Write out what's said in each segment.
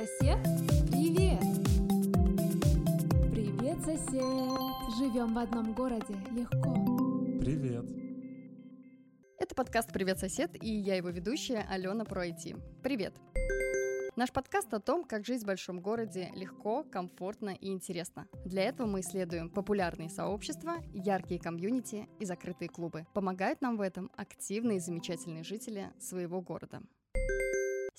Сосед, привет! Привет, сосед! Живем в одном городе, легко. Привет! Это подкаст «Привет, сосед» и я его ведущая Алена про IT. Привет! Наш подкаст о том, как жить в большом городе легко, комфортно и интересно. Для этого мы исследуем популярные сообщества, яркие комьюнити и закрытые клубы. Помогают нам в этом активные и замечательные жители своего города.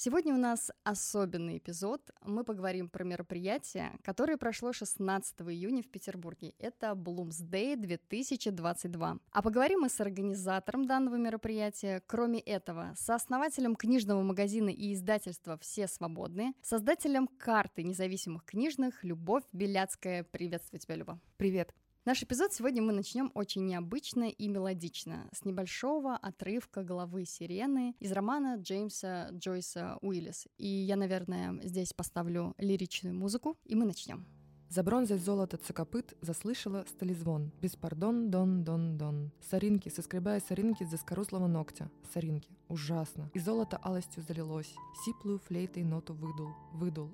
Сегодня у нас особенный эпизод. Мы поговорим про мероприятие, которое прошло 16 июня в Петербурге. Это Bloomsday 2022. А поговорим мы с организатором данного мероприятия. Кроме этого, с основателем книжного магазина и издательства «Все свободны», создателем карты независимых книжных Любовь Беляцкая. Приветствую тебя, Люба. Привет. Наш эпизод сегодня мы начнем очень необычно и мелодично, с небольшого отрывка головы сирены из романа Джеймса Джойса Уиллис. И я, наверное, здесь поставлю лиричную музыку, и мы начнем. За бронзой золото цокопыт заслышала столизвон. Беспардон, дон, дон, дон. Соринки, соскребая соринки за скоруслого ногтя. Соринки. Ужасно. И золото алостью залилось. Сиплую флейтой ноту выдул. Выдул.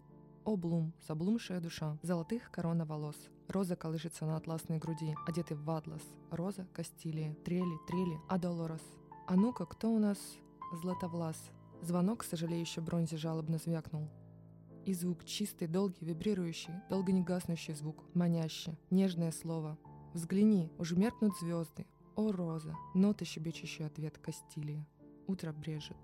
О, Блум, заблумшая душа, золотых корона волос. Роза колышется на атласной груди, одетый в атлас. Роза Кастилии, трели, трели, а Долорес. А ну-ка, кто у нас златовлас? Звонок, сожалеющий бронзе, жалобно звякнул. И звук чистый, долгий, вибрирующий, долго не гаснущий звук, манящий, нежное слово. Взгляни, уже меркнут звезды. О, Роза, ноты щебечущий ответ Кастилии. Утро брежет.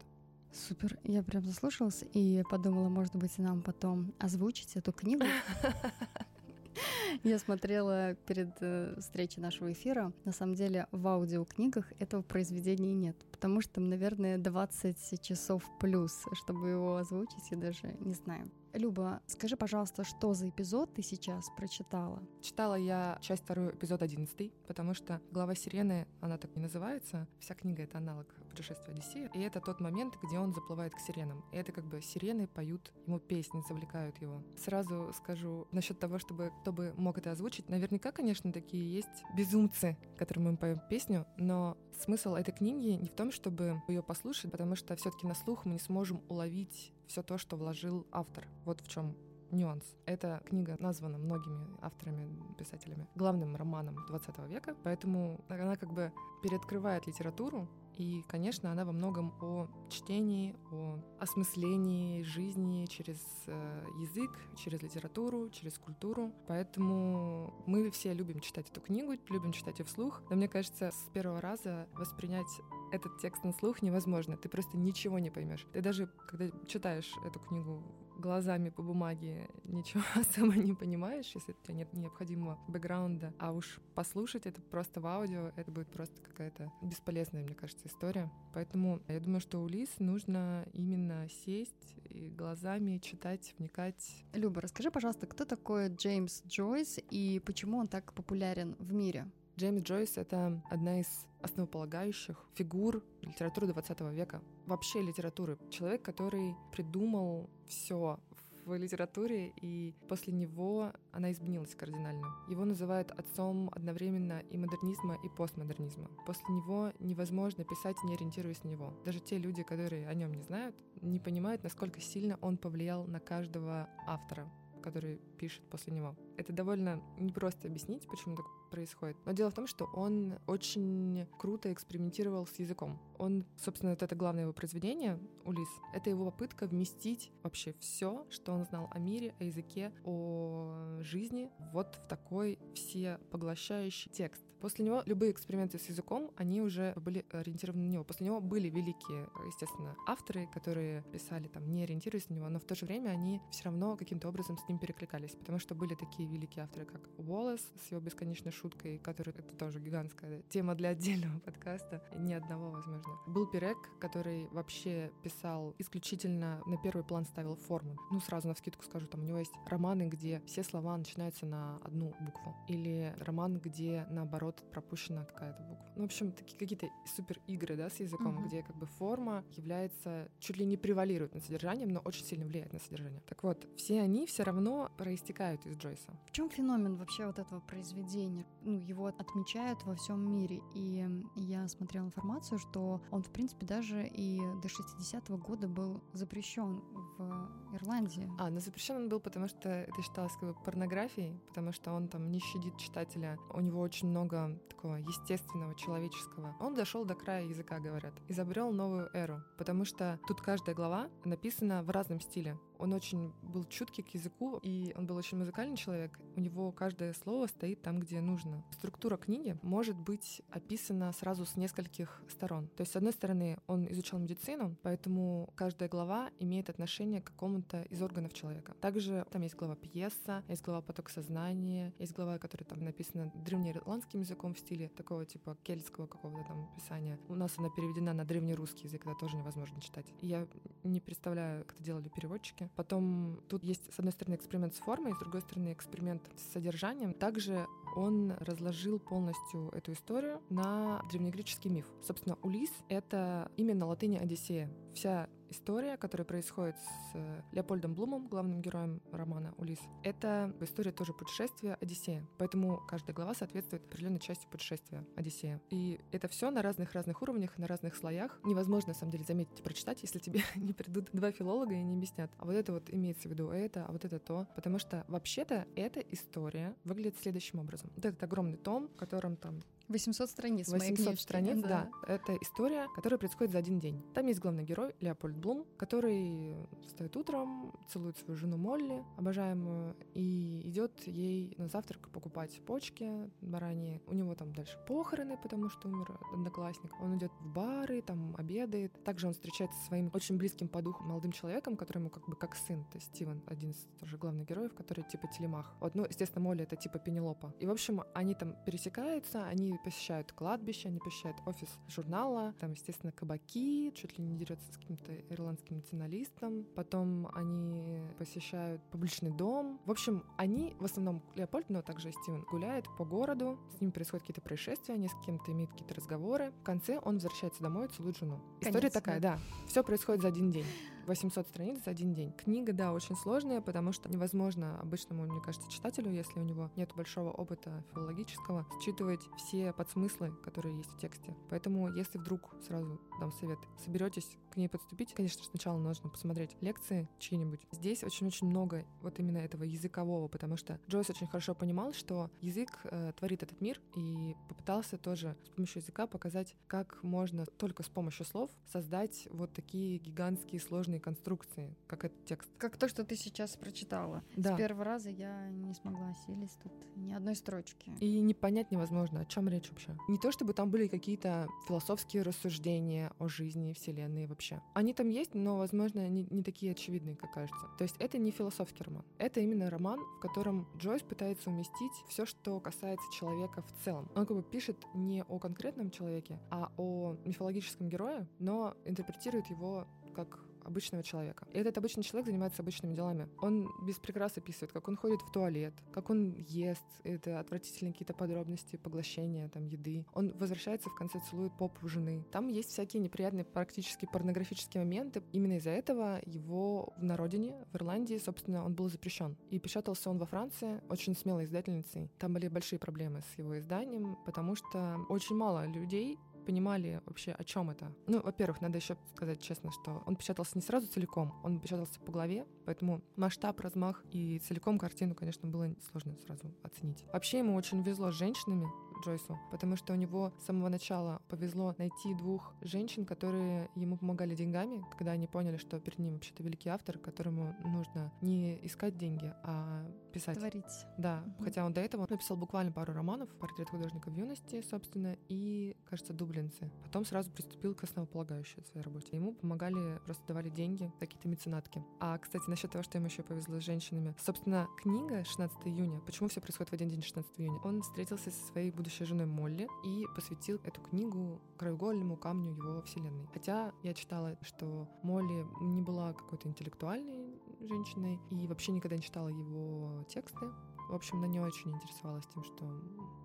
Супер, я прям заслушалась и подумала, может быть, нам потом озвучить эту книгу. Я смотрела перед э, встречей нашего эфира. На самом деле в аудиокнигах этого произведения нет, потому что, наверное, 20 часов плюс, чтобы его озвучить, я даже не знаю. Люба, скажи, пожалуйста, что за эпизод ты сейчас прочитала? Читала я часть вторую, эпизод 11, потому что глава сирены, она так не называется. Вся книга — это аналог путешествия Одиссея. И это тот момент, где он заплывает к сиренам. И это как бы сирены поют ему песни, завлекают его. Сразу скажу насчет того, чтобы кто бы мог это озвучить. Наверняка, конечно, такие есть безумцы, которым мы поем песню, но смысл этой книги не в том, чтобы ее послушать, потому что все-таки на слух мы не сможем уловить все то, что вложил автор. Вот в чем нюанс. Эта книга названа многими авторами, писателями главным романом 20 века, поэтому она как бы переоткрывает литературу, и, конечно, она во многом о чтении, о осмыслении жизни через э, язык, через литературу, через культуру. Поэтому мы все любим читать эту книгу, любим читать ее вслух. Но мне кажется, с первого раза воспринять этот текст на слух невозможно. Ты просто ничего не поймешь. Ты даже, когда читаешь эту книгу глазами по бумаге, ничего особо не понимаешь, если у тебя нет необходимого бэкграунда. А уж послушать это просто в аудио, это будет просто какая-то бесполезная, мне кажется, история. Поэтому я думаю, что у Лис нужно именно сесть и глазами читать, вникать. Люба, расскажи, пожалуйста, кто такой Джеймс Джойс и почему он так популярен в мире? Джеймс Джойс — это одна из основополагающих фигур литературы 20 века. Вообще литературы. Человек, который придумал все в литературе, и после него она изменилась кардинально. Его называют отцом одновременно и модернизма, и постмодернизма. После него невозможно писать, не ориентируясь на него. Даже те люди, которые о нем не знают, не понимают, насколько сильно он повлиял на каждого автора который пишет после него. Это довольно непросто объяснить, почему так происходит. Но дело в том, что он очень круто экспериментировал с языком. Он, собственно, вот это главное его произведение, Улис, это его попытка вместить вообще все, что он знал о мире, о языке, о жизни, вот в такой все поглощающий текст. После него любые эксперименты с языком, они уже были ориентированы на него. После него были великие, естественно, авторы, которые писали там, не ориентируясь на него, но в то же время они все равно каким-то образом с ним перекликались, потому что были такие великие авторы, как Уоллес с его бесконечной шуткой, который это тоже гигантская тема для отдельного подкаста, ни одного, возможно. Был Пирек, который вообще писал исключительно на первый план ставил форму. Ну, сразу на вскидку скажу, там у него есть романы, где все слова начинаются на одну букву. Или роман, где, наоборот, пропущена какая-то буква. Ну, в общем, такие какие-то супер игры, да, с языком, uh-huh. где как бы форма является, чуть ли не превалирует над содержанием, но очень сильно влияет на содержание. Так вот, все они все равно проистекают из Джойса. В чем феномен вообще вот этого произведения? ну, его отмечают во всем мире. И я смотрела информацию, что он, в принципе, даже и до 60-го года был запрещен в Ирландии. А, ну запрещен он был, потому что это считалось как бы порнографией, потому что он там не щадит читателя. У него очень много такого естественного, человеческого. Он дошел до края языка, говорят. Изобрел новую эру, потому что тут каждая глава написана в разном стиле. Он очень был чуткий к языку, и он был очень музыкальный человек. У него каждое слово стоит там, где нужно. Структура книги может быть описана сразу с нескольких сторон. То есть, с одной стороны, он изучал медицину, поэтому каждая глава имеет отношение к какому-то из органов человека. Также там есть глава пьеса, есть глава поток сознания, есть глава, которая там написана древнеирландским языком в стиле такого типа кельтского какого-то там писания. У нас она переведена на древнерусский язык, это тоже невозможно читать. Я не представляю, как это делали переводчики. Потом тут есть, с одной стороны, эксперимент с формой, с другой стороны, эксперимент с содержанием. Также он разложил полностью эту историю на древнегреческий миф. Собственно, Улис — это именно латыни Одиссея. Вся история, которая происходит с э, Леопольдом Блумом, главным героем романа «Улис», это история тоже путешествия Одиссея. Поэтому каждая глава соответствует определенной части путешествия Одиссея. И это все на разных-разных уровнях, на разных слоях. Невозможно, на самом деле, заметить и прочитать, если тебе не придут два филолога и не объяснят. А вот это вот имеется в виду это, а вот это то. Потому что вообще-то эта история выглядит следующим образом. Вот этот огромный том, в котором там 800 страниц 800 страниц, да. да. Это история, которая происходит за один день. Там есть главный герой Леопольд Блум, который встает утром, целует свою жену Молли, обожаемую, и идет ей на завтрак покупать почки бараньи. У него там дальше похороны, потому что умер одноклассник. Он идет в бары, там обедает. Также он встречается со своим очень близким по духу молодым человеком, который ему как бы как сын. То есть Стивен, один из тоже главных героев, который типа телемах. Вот, ну, естественно, Молли это типа Пенелопа. И, в общем, они там пересекаются, они посещают кладбище, они посещают офис журнала, там, естественно, кабаки, чуть ли не дерется с каким-то ирландским националистом. Потом они посещают публичный дом. В общем, они, в основном Леопольд, но также и Стивен, гуляют по городу, с ним происходят какие-то происшествия, они с кем-то имеют какие-то разговоры. В конце он возвращается домой, целует жену. История такая, да. да. Все происходит за один день. 800 страниц за один день. Книга, да, очень сложная, потому что невозможно обычному, мне кажется, читателю, если у него нет большого опыта филологического, считывать все подсмыслы, которые есть в тексте. Поэтому, если вдруг сразу дам совет, соберетесь к ней подступить, конечно, сначала нужно посмотреть лекции чьи-нибудь. Здесь очень-очень много вот именно этого языкового, потому что Джойс очень хорошо понимал, что язык э, творит этот мир, и попытался тоже с помощью языка показать, как можно только с помощью слов создать вот такие гигантские сложные сложные конструкции, как этот текст. Как то, что ты сейчас прочитала. Да. С первого раза я не смогла осилить тут ни одной строчки. И не понять невозможно, о чем речь вообще. Не то, чтобы там были какие-то философские рассуждения о жизни, вселенной вообще. Они там есть, но, возможно, не, не такие очевидные, как кажется. То есть это не философский роман. Это именно роман, в котором Джойс пытается уместить все, что касается человека в целом. Он как бы пишет не о конкретном человеке, а о мифологическом герое, но интерпретирует его как обычного человека. И этот обычный человек занимается обычными делами. Он без прикрас описывает, как он ходит в туалет, как он ест, это отвратительные какие-то подробности поглощения там еды. Он возвращается в конце целует попу жены. Там есть всякие неприятные практически порнографические моменты. Именно из-за этого его на родине, в Ирландии, собственно, он был запрещен. И печатался он во Франции очень смелой издательницей. Там были большие проблемы с его изданием, потому что очень мало людей понимали вообще, о чем это. Ну, во-первых, надо еще сказать честно, что он печатался не сразу целиком, он печатался по главе, поэтому масштаб, размах и целиком картину, конечно, было сложно сразу оценить. Вообще ему очень везло с женщинами, Джойсу, потому что у него с самого начала повезло найти двух женщин, которые ему помогали деньгами, когда они поняли, что перед ним вообще-то великий автор, которому нужно не искать деньги, а писать. Творить. Да, mm-hmm. хотя он до этого написал буквально пару романов, портрет художника в юности, собственно, и, кажется, дублинцы. Потом сразу приступил к основополагающей своей работе. Ему помогали, просто давали деньги, какие-то меценатки. А, кстати, насчет того, что ему еще повезло с женщинами. Собственно, книга 16 июня, почему все происходит в один день 16 июня? Он встретился со своей будущей женой Молли и посвятил эту книгу краеугольному камню его вселенной. Хотя я читала, что Молли не была какой-то интеллектуальной женщиной и вообще никогда не читала его тексты. В общем, она не очень интересовалась тем, что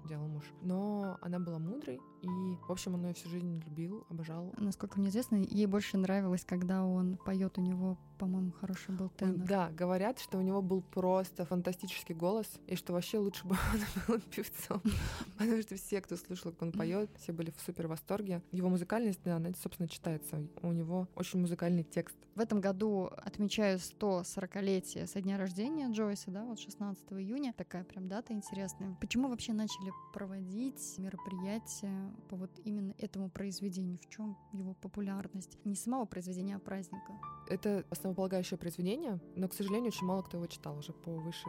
делал муж. Но она была мудрой, и, в общем, он ее всю жизнь любил, обожал. Насколько мне известно, ей больше нравилось, когда он поет у него, по-моему, хороший был тенор. Да, говорят, что у него был просто фантастический голос, и что вообще лучше бы он был певцом. Потому что все, кто слышал, как он поет, все были в супер восторге. Его музыкальность, да, она, собственно, читается. У него очень музыкальный текст. В этом году отмечаю 140-летие со дня рождения Джойса, да, вот 16 июня. Такая прям дата интересная. Почему вообще начали проводить мероприятия по вот именно этому произведению? В чем его популярность? Не самого произведения, а праздника. Это основополагающее произведение, но, к сожалению, очень мало кто его читал уже по выше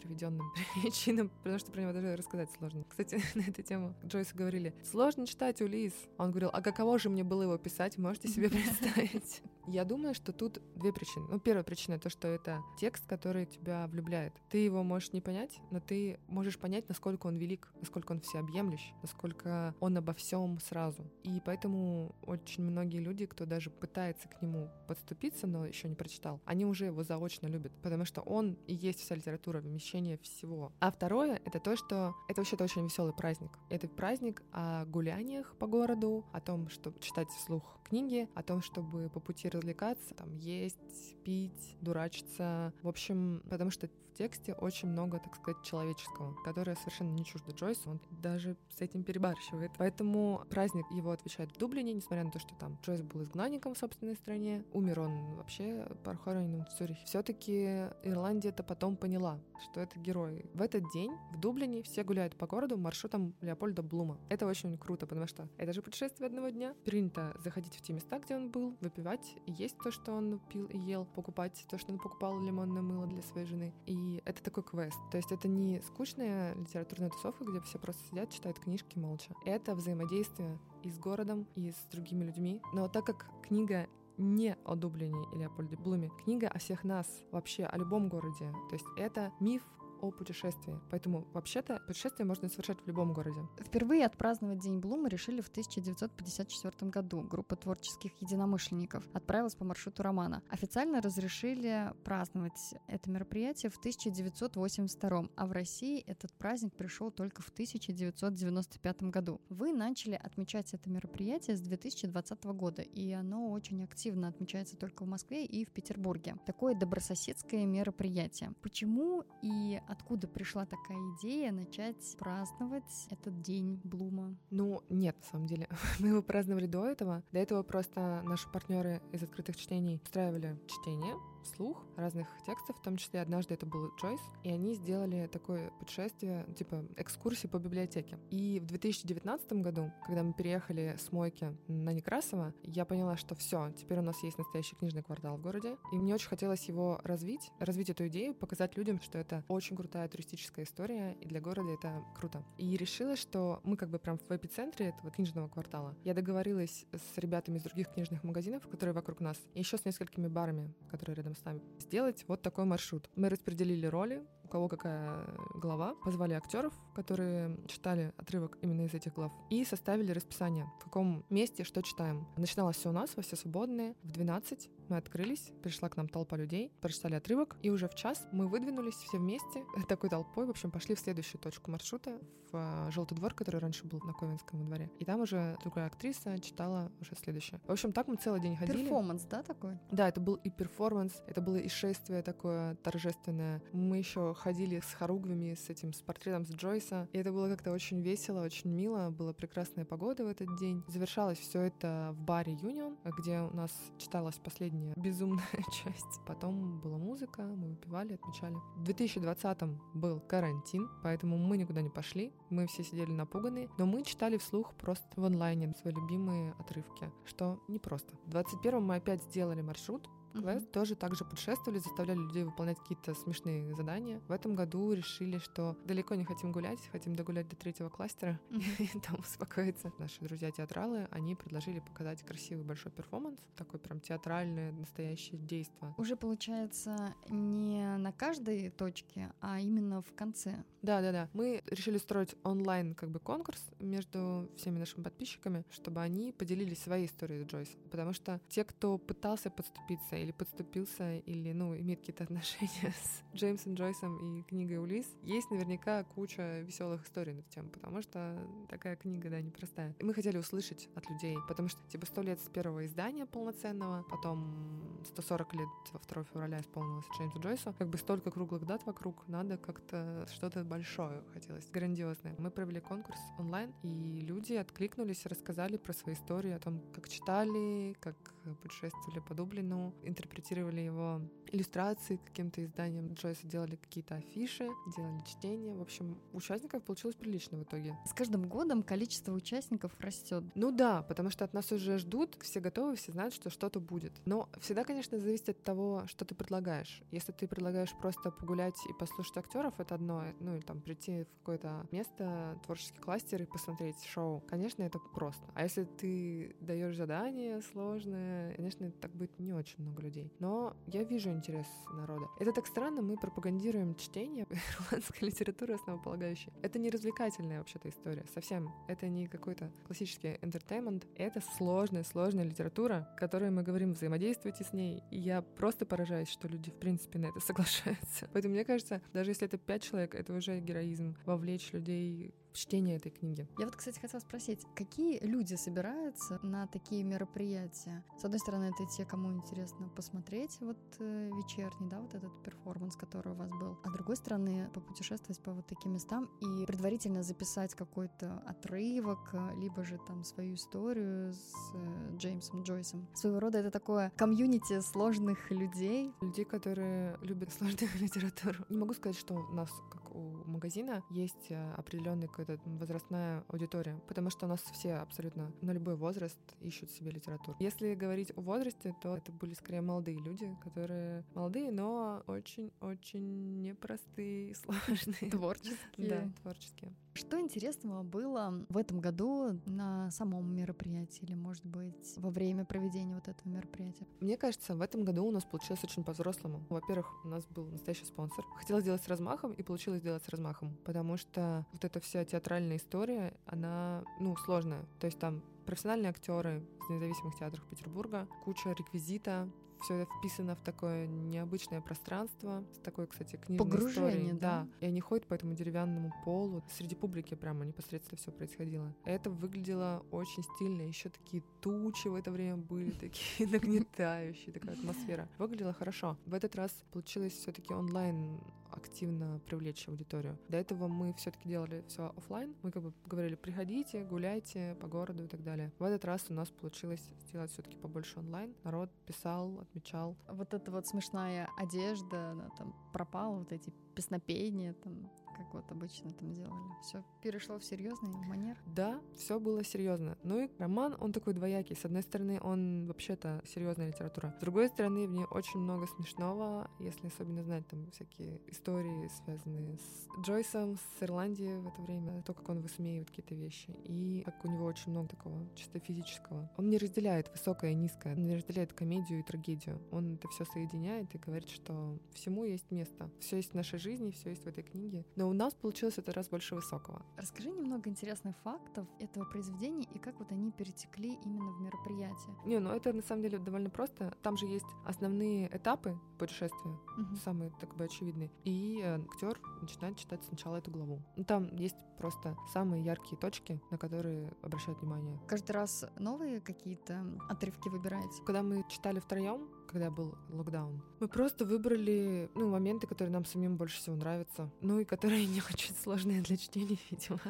приведенным причинам, потому что про него даже рассказать сложно. Кстати, на эту тему Джойсу говорили, сложно читать Улис. Он говорил, а каково же мне было его писать, можете себе представить? Я думаю, что тут две причины. Ну, первая причина — то, что это текст, который тебя влюбляет. Ты его можешь не понять, но ты можешь понять, насколько он велик, насколько он всеобъемлющ, насколько он обо всем сразу. И поэтому очень многие люди, кто даже пытается к нему подступиться, но еще не прочитал, они уже его заочно любят, потому что он и есть вся литература, вмещение всего. А второе — это то, что это вообще-то очень веселый праздник. Это праздник о гуляниях по городу, о том, чтобы читать вслух книги, о том, чтобы по пути развлекаться, там, есть, пить, дурачиться. В общем, потому что тексте очень много, так сказать, человеческого, которое совершенно не чуждо Джойсу, он даже с этим перебарщивает. Поэтому праздник его отвечает в Дублине, несмотря на то, что там Джойс был изгнанником в собственной стране, умер он вообще похоронен в Цюрихе. Все-таки Ирландия это потом поняла, что это герой. В этот день в Дублине все гуляют по городу маршрутом Леопольда Блума. Это очень круто, потому что это же путешествие одного дня. Принято заходить в те места, где он был, выпивать, есть то, что он пил и ел, покупать то, что он покупал лимонное мыло для своей жены. И это такой квест. То есть это не скучная литературная тусовка, где все просто сидят, читают книжки молча. Это взаимодействие и с городом, и с другими людьми. Но так как книга не о Дублине или о Поле Блуме. Книга о всех нас, вообще о любом городе. То есть это миф о путешествии. Поэтому вообще-то путешествие можно совершать в любом городе. Впервые отпраздновать День Блума решили в 1954 году. Группа творческих единомышленников отправилась по маршруту романа. Официально разрешили праздновать это мероприятие в 1982, а в России этот праздник пришел только в 1995 году. Вы начали отмечать это мероприятие с 2020 года, и оно очень активно отмечается только в Москве и в Петербурге. Такое добрососедское мероприятие. Почему и Откуда пришла такая идея начать праздновать этот день Блума? Ну, нет, на самом деле. Мы его праздновали до этого. До этого просто наши партнеры из открытых чтений устраивали чтение вслух разных текстов, в том числе однажды это был Джойс, и они сделали такое путешествие, типа экскурсии по библиотеке. И в 2019 году, когда мы переехали с Мойки на Некрасово, я поняла, что все, теперь у нас есть настоящий книжный квартал в городе, и мне очень хотелось его развить, развить эту идею, показать людям, что это очень крутая туристическая история, и для города это круто. И решила, что мы как бы прям в эпицентре этого книжного квартала. Я договорилась с ребятами из других книжных магазинов, которые вокруг нас, и еще с несколькими барами, которые рядом с нами, сделать вот такой маршрут. Мы распределили роли, кого какая глава, позвали актеров, которые читали отрывок именно из этих глав, и составили расписание, в каком месте что читаем. Начиналось все у нас, во все свободные, в 12 мы открылись, пришла к нам толпа людей, прочитали отрывок, и уже в час мы выдвинулись все вместе такой толпой, в общем, пошли в следующую точку маршрута, в э, Желтый двор, который раньше был на Ковенском дворе. И там уже другая актриса читала уже следующее. В общем, так мы целый день ходили. Перформанс, да, такой? Да, это был и перформанс, это было и шествие такое торжественное. Мы еще ходили с хоругвями, с этим, с портретом с Джойса, и это было как-то очень весело, очень мило, была прекрасная погода в этот день. Завершалось все это в баре Union, где у нас читалась последняя безумная часть. Потом была музыка, мы выпивали, отмечали. В 2020 был карантин, поэтому мы никуда не пошли. Мы все сидели напуганные, но мы читали вслух просто в онлайне свои любимые отрывки, что непросто. В 21 мы опять сделали маршрут, квест, uh-huh. тоже также путешествовали, заставляли людей выполнять какие-то смешные задания. В этом году решили, что далеко не хотим гулять, хотим догулять до третьего кластера uh-huh. и там успокоиться. Наши друзья-театралы, они предложили показать красивый большой перформанс, такой прям театральное настоящее действие. Уже получается не на каждой точке, а именно в конце. Да, да, да. Мы решили строить онлайн как бы конкурс между всеми нашими подписчиками, чтобы они поделились своей историей Джойс. Потому что те, кто пытался подступиться или подступился, или, ну, имеет какие-то отношения с Джеймсом Джойсом и книгой Улис, есть наверняка куча веселых историй на эту тему, потому что такая книга, да, непростая. И мы хотели услышать от людей, потому что, типа, сто лет с первого издания полноценного, потом 140 лет во 2 февраля исполнилось Джеймсу Джойсу, как бы столько круглых дат вокруг, надо как-то что-то большое хотелось, грандиозное. Мы провели конкурс онлайн, и люди откликнулись, рассказали про свои истории, о том, как читали, как путешествовали по Дублину, интерпретировали его иллюстрации каким-то изданием Джойса, делали какие-то афиши, делали чтение. В общем, участников получилось прилично в итоге. С каждым годом количество участников растет. Ну да, потому что от нас уже ждут, все готовы, все знают, что что-то будет. Но всегда, конечно, зависит от того, что ты предлагаешь. Если ты предлагаешь просто погулять и послушать актеров, это одно, ну или там прийти в какое-то место, творческий кластер и посмотреть шоу, конечно, это просто. А если ты даешь задание сложное, конечно, так будет не очень много людей. Но я вижу интерес народа. Это так странно, мы пропагандируем чтение ирландской литературы основополагающей. Это не развлекательная вообще-то история, совсем. Это не какой-то классический entertainment. Это сложная, сложная литература, которой мы говорим, взаимодействуйте с ней. И я просто поражаюсь, что люди, в принципе, на это соглашаются. Поэтому мне кажется, даже если это пять человек, это уже героизм вовлечь людей чтение этой книги. Я вот, кстати, хотела спросить, какие люди собираются на такие мероприятия? С одной стороны, это те, кому интересно посмотреть вот э, вечерний, да, вот этот перформанс, который у вас был. А с другой стороны, попутешествовать по вот таким местам и предварительно записать какой-то отрывок, э, либо же там свою историю с э, Джеймсом Джойсом. Своего рода это такое комьюнити сложных людей. Людей, которые любят сложную литературу. Не могу сказать, что у нас, как у магазина, есть э, определенный какая-то возрастная аудитория, потому что у нас все абсолютно на любой возраст ищут себе литературу. Если говорить о возрасте, то это были скорее молодые люди, которые молодые, но очень-очень непростые, сложные. Творческие. Да, творческие. Что интересного было в этом году на самом мероприятии или, может быть, во время проведения вот этого мероприятия? Мне кажется, в этом году у нас получилось очень по-взрослому. Во-первых, у нас был настоящий спонсор. Хотела сделать с размахом, и получилось сделать с размахом, потому что вот эта вся театральная история, она, ну, сложная. То есть там профессиональные актеры из независимых театров Петербурга, куча реквизита, все это вписано в такое необычное пространство, с такой, кстати, книжной Погружение, историей. да. И они ходят по этому деревянному полу. Среди публики прямо непосредственно все происходило. Это выглядело очень стильно. Еще такие тучи в это время были, такие нагнетающие, такая атмосфера. Выглядело хорошо. В этот раз получилось все-таки онлайн активно привлечь аудиторию. До этого мы все-таки делали все офлайн. Мы как бы говорили, приходите, гуляйте по городу и так далее. В этот раз у нас получилось сделать все-таки побольше онлайн. Народ писал, отмечал. Вот эта вот смешная одежда, она там пропала, вот эти песнопения, там как вот обычно там делали. Все перешло в серьезный манер. Да, все было серьезно. Ну и роман, он такой двоякий. С одной стороны, он вообще-то серьезная литература. С другой стороны, в ней очень много смешного, если особенно знать там всякие истории, связанные с Джойсом, с Ирландией в это время, то, как он высмеивает какие-то вещи, и как у него очень много такого чисто физического. Он не разделяет высокое и низкое, он не разделяет комедию и трагедию. Он это все соединяет и говорит, что всему есть место. Все есть в нашей жизни, все есть в этой книге. Но у нас получилось этот раз больше высокого. Расскажи немного интересных фактов этого произведения и как вот они перетекли именно в мероприятие. Не, ну это на самом деле довольно просто. Там же есть основные этапы путешествия, Мгм. самые так бы очевидные. И э, актер начинает читать сначала эту главу. Ну, там есть просто самые яркие точки, на которые обращают внимание. Каждый раз новые какие-то отрывки выбираете? Когда мы читали втроем, когда был локдаун, мы просто выбрали ну, моменты, которые нам самим больше всего нравятся. Ну и которые не очень сложные для чтения, видимо.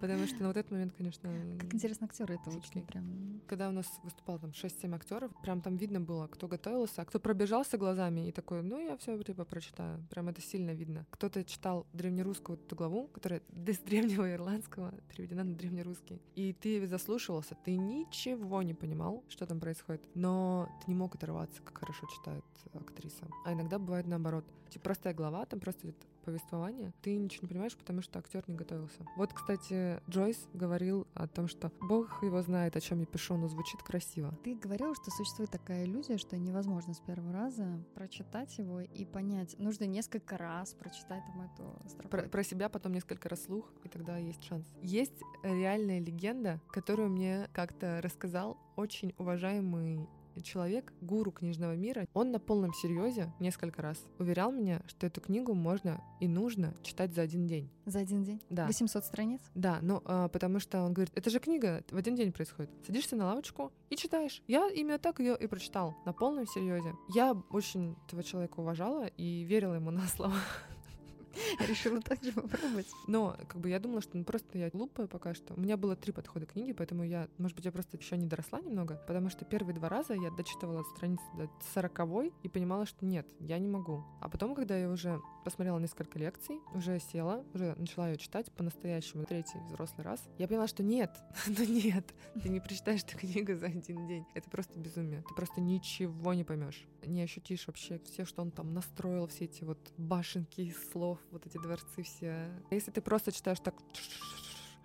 Потому что на вот этот момент, конечно... Как интересно, актеры это очень прям... Когда у нас выступало там 6-7 актеров, прям там видно было, кто готовился, а кто пробежался глазами и такой, ну я все типа прочитаю. Прям это сильно видно. Кто-то читал древнерусскую эту главу, которая с древнего ирландского переведена на древнерусский. И ты заслушивался, ты ничего не понимал, что там происходит, но ты не мог оторваться, как хорошо читает актриса. А иногда бывает наоборот. Типа простая глава, там просто идет повествование, ты ничего не понимаешь, потому что актер не готовился. Вот, кстати, Джойс говорил о том, что Бог его знает, о чем я пишу, но звучит красиво. Ты говорил, что существует такая иллюзия, что невозможно с первого раза прочитать его и понять. Нужно несколько раз прочитать там эту строку. Про, про себя потом несколько раз слух, и тогда есть шанс. Есть реальная легенда, которую мне как-то рассказал очень уважаемый человек, гуру книжного мира, он на полном серьезе несколько раз уверял меня, что эту книгу можно и нужно читать за один день. За один день? Да. 800 страниц? Да, ну, а, потому что он говорит, это же книга в один день происходит. Садишься на лавочку и читаешь. Я именно так ее и прочитал, на полном серьезе. Я очень этого человека уважала и верила ему на слово. Решила так же попробовать. Но, как бы, я думала, что ну, просто я глупая пока что. У меня было три подхода к книге, поэтому я, может быть, я просто еще не доросла немного, потому что первые два раза я дочитывала страницы до сороковой и понимала, что нет, я не могу. А потом, когда я уже посмотрела несколько лекций, уже села, уже начала ее читать по-настоящему, третий взрослый раз, я поняла, что нет, ну нет, ты не прочитаешь эту книгу за один день. Это просто безумие. Ты просто ничего не поймешь, не ощутишь вообще все, что он там настроил, все эти вот башенки слов, вот эти дворцы все. Если ты просто читаешь так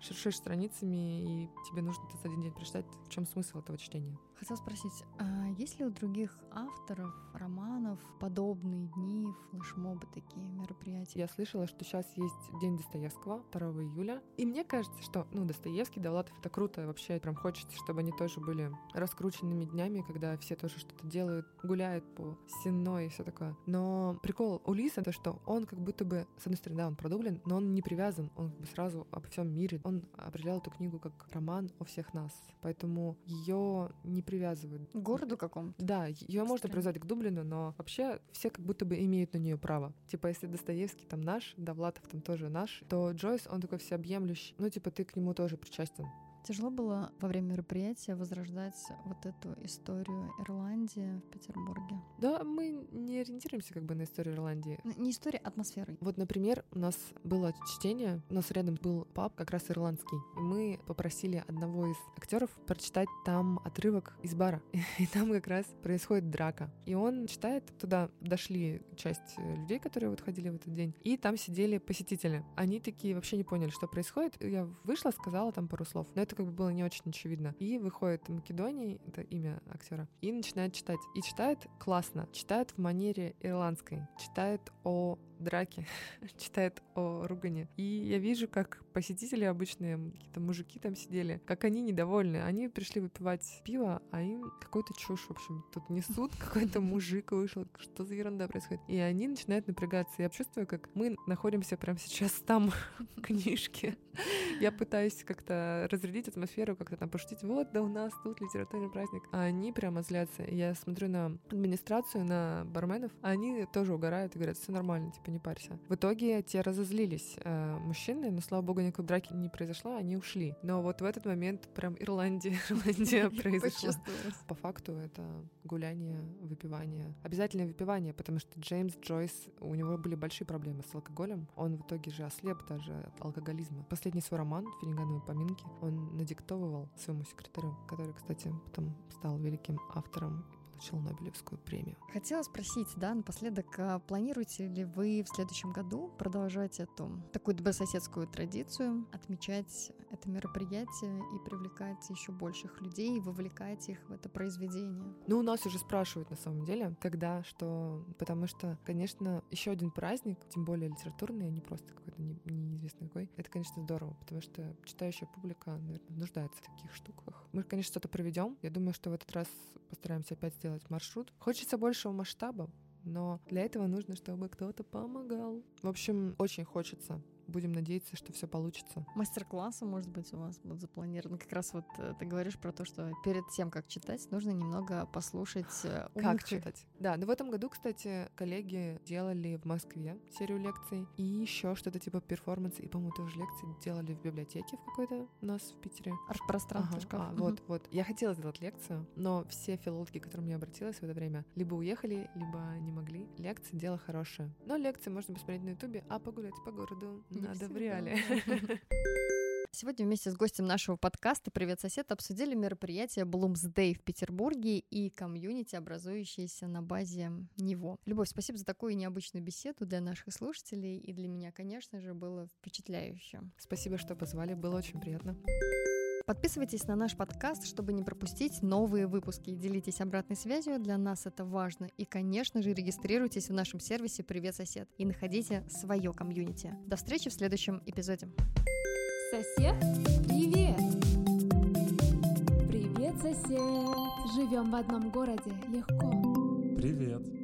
шершишь страницами, и тебе нужно за один день прочитать, в чем смысл этого чтения? Хотела спросить, а есть ли у других авторов романов подобные дни, флешмобы, такие мероприятия? Я слышала, что сейчас есть День Достоевского, 2 июля. И мне кажется, что, ну, Достоевский, Довлатов, это круто. Вообще, прям хочется, чтобы они тоже были раскрученными днями, когда все тоже что-то делают, гуляют по Сенной и все такое. Но прикол у Лиса то, что он как будто бы, с одной стороны, да, он продублен, но он не привязан, он как бы сразу обо всем мире. Он определял эту книгу как роман о всех нас. Поэтому ее не привязывают. К городу какому-то? Да, ее можно привязать к Дублину, но вообще все как будто бы имеют на нее право. Типа, если Достоевский там наш, Довлатов там тоже наш, то Джойс, он такой всеобъемлющий. Ну, типа, ты к нему тоже причастен. Тяжело было во время мероприятия возрождать вот эту историю Ирландии в Петербурге? Да, мы не ориентируемся как бы на историю Ирландии. Не история, а атмосферой. Вот, например, у нас было чтение, у нас рядом был паб, как раз ирландский, и мы попросили одного из актеров прочитать там отрывок из бара, и там как раз происходит драка. И он читает, туда дошли часть людей, которые вот ходили в этот день, и там сидели посетители. Они такие вообще не поняли, что происходит. Я вышла, сказала там пару слов, но это это как бы было не очень очевидно. И выходит Македоний, это имя актера, и начинает читать. И читает классно. Читает в манере ирландской. Читает о драки, читает о ругане. И я вижу, как посетители обычные, какие-то мужики там сидели, как они недовольны. Они пришли выпивать пиво, а им какой-то чушь, в общем, тут несут, какой-то мужик вышел, что за ерунда происходит. И они начинают напрягаться. Я чувствую, как мы находимся прямо сейчас там, в книжке. Я пытаюсь как-то разрядить атмосферу, как-то там пошутить, вот, да у нас тут литературный праздник. А они прямо злятся. Я смотрю на администрацию, на барменов, они тоже угорают и говорят, все нормально, типа, не парься. В итоге те разозлились э, мужчины, но, слава богу, никакой драки не произошло, они ушли. Но вот в этот момент прям Ирландия, Ирландия произошла. По факту это гуляние, выпивание. Обязательно выпивание, потому что Джеймс Джойс, у него были большие проблемы с алкоголем. Он в итоге же ослеп даже от алкоголизма. Последний свой роман «Филингановые поминки» он надиктовывал своему секретарю, который, кстати, потом стал великим автором получил Нобелевскую премию. Хотела спросить, да, напоследок, а планируете ли вы в следующем году продолжать эту такую добрососедскую традицию, отмечать это мероприятие и привлекать еще больших людей, вовлекать их в это произведение? Ну, у нас уже спрашивают на самом деле, когда, что, потому что, конечно, еще один праздник, тем более литературный, а не просто какой-то не, неизвестный какой, это, конечно, здорово, потому что читающая публика, наверное, нуждается в таких штуках. Мы, конечно, что-то проведем. Я думаю, что в этот раз постараемся опять сделать маршрут. Хочется большего масштаба, но для этого нужно, чтобы кто-то помогал. В общем, очень хочется будем надеяться, что все получится. Мастер-классы, может быть, у вас будут запланированы. Как раз вот э, ты говоришь про то, что перед тем, как читать, нужно немного послушать э, Как читать? Да, но в этом году, кстати, коллеги делали в Москве серию лекций и еще что-то типа перформанса, и, по-моему, тоже лекции делали в библиотеке в какой-то у нас в Питере. Арт-пространство, ага. А, угу. Вот, вот. Я хотела сделать лекцию, но все филологи, к которым я обратилась в это время, либо уехали, либо не могли. Лекции — дело хорошее. Но лекции можно посмотреть на ютубе, а погулять по городу надо в реале. Сегодня вместе с гостем нашего подкаста «Привет, сосед» обсудили мероприятие Bloomsday в Петербурге и комьюнити, образующееся на базе него. Любовь, спасибо за такую необычную беседу для наших слушателей и для меня, конечно же, было впечатляюще. Спасибо, что позвали, было очень приятно. Подписывайтесь на наш подкаст, чтобы не пропустить новые выпуски. Делитесь обратной связью, для нас это важно. И, конечно же, регистрируйтесь в нашем сервисе «Привет, сосед» и находите свое комьюнити. До встречи в следующем эпизоде. Сосед, привет! Привет, сосед! Живем Живем в одном городе легко. Привет!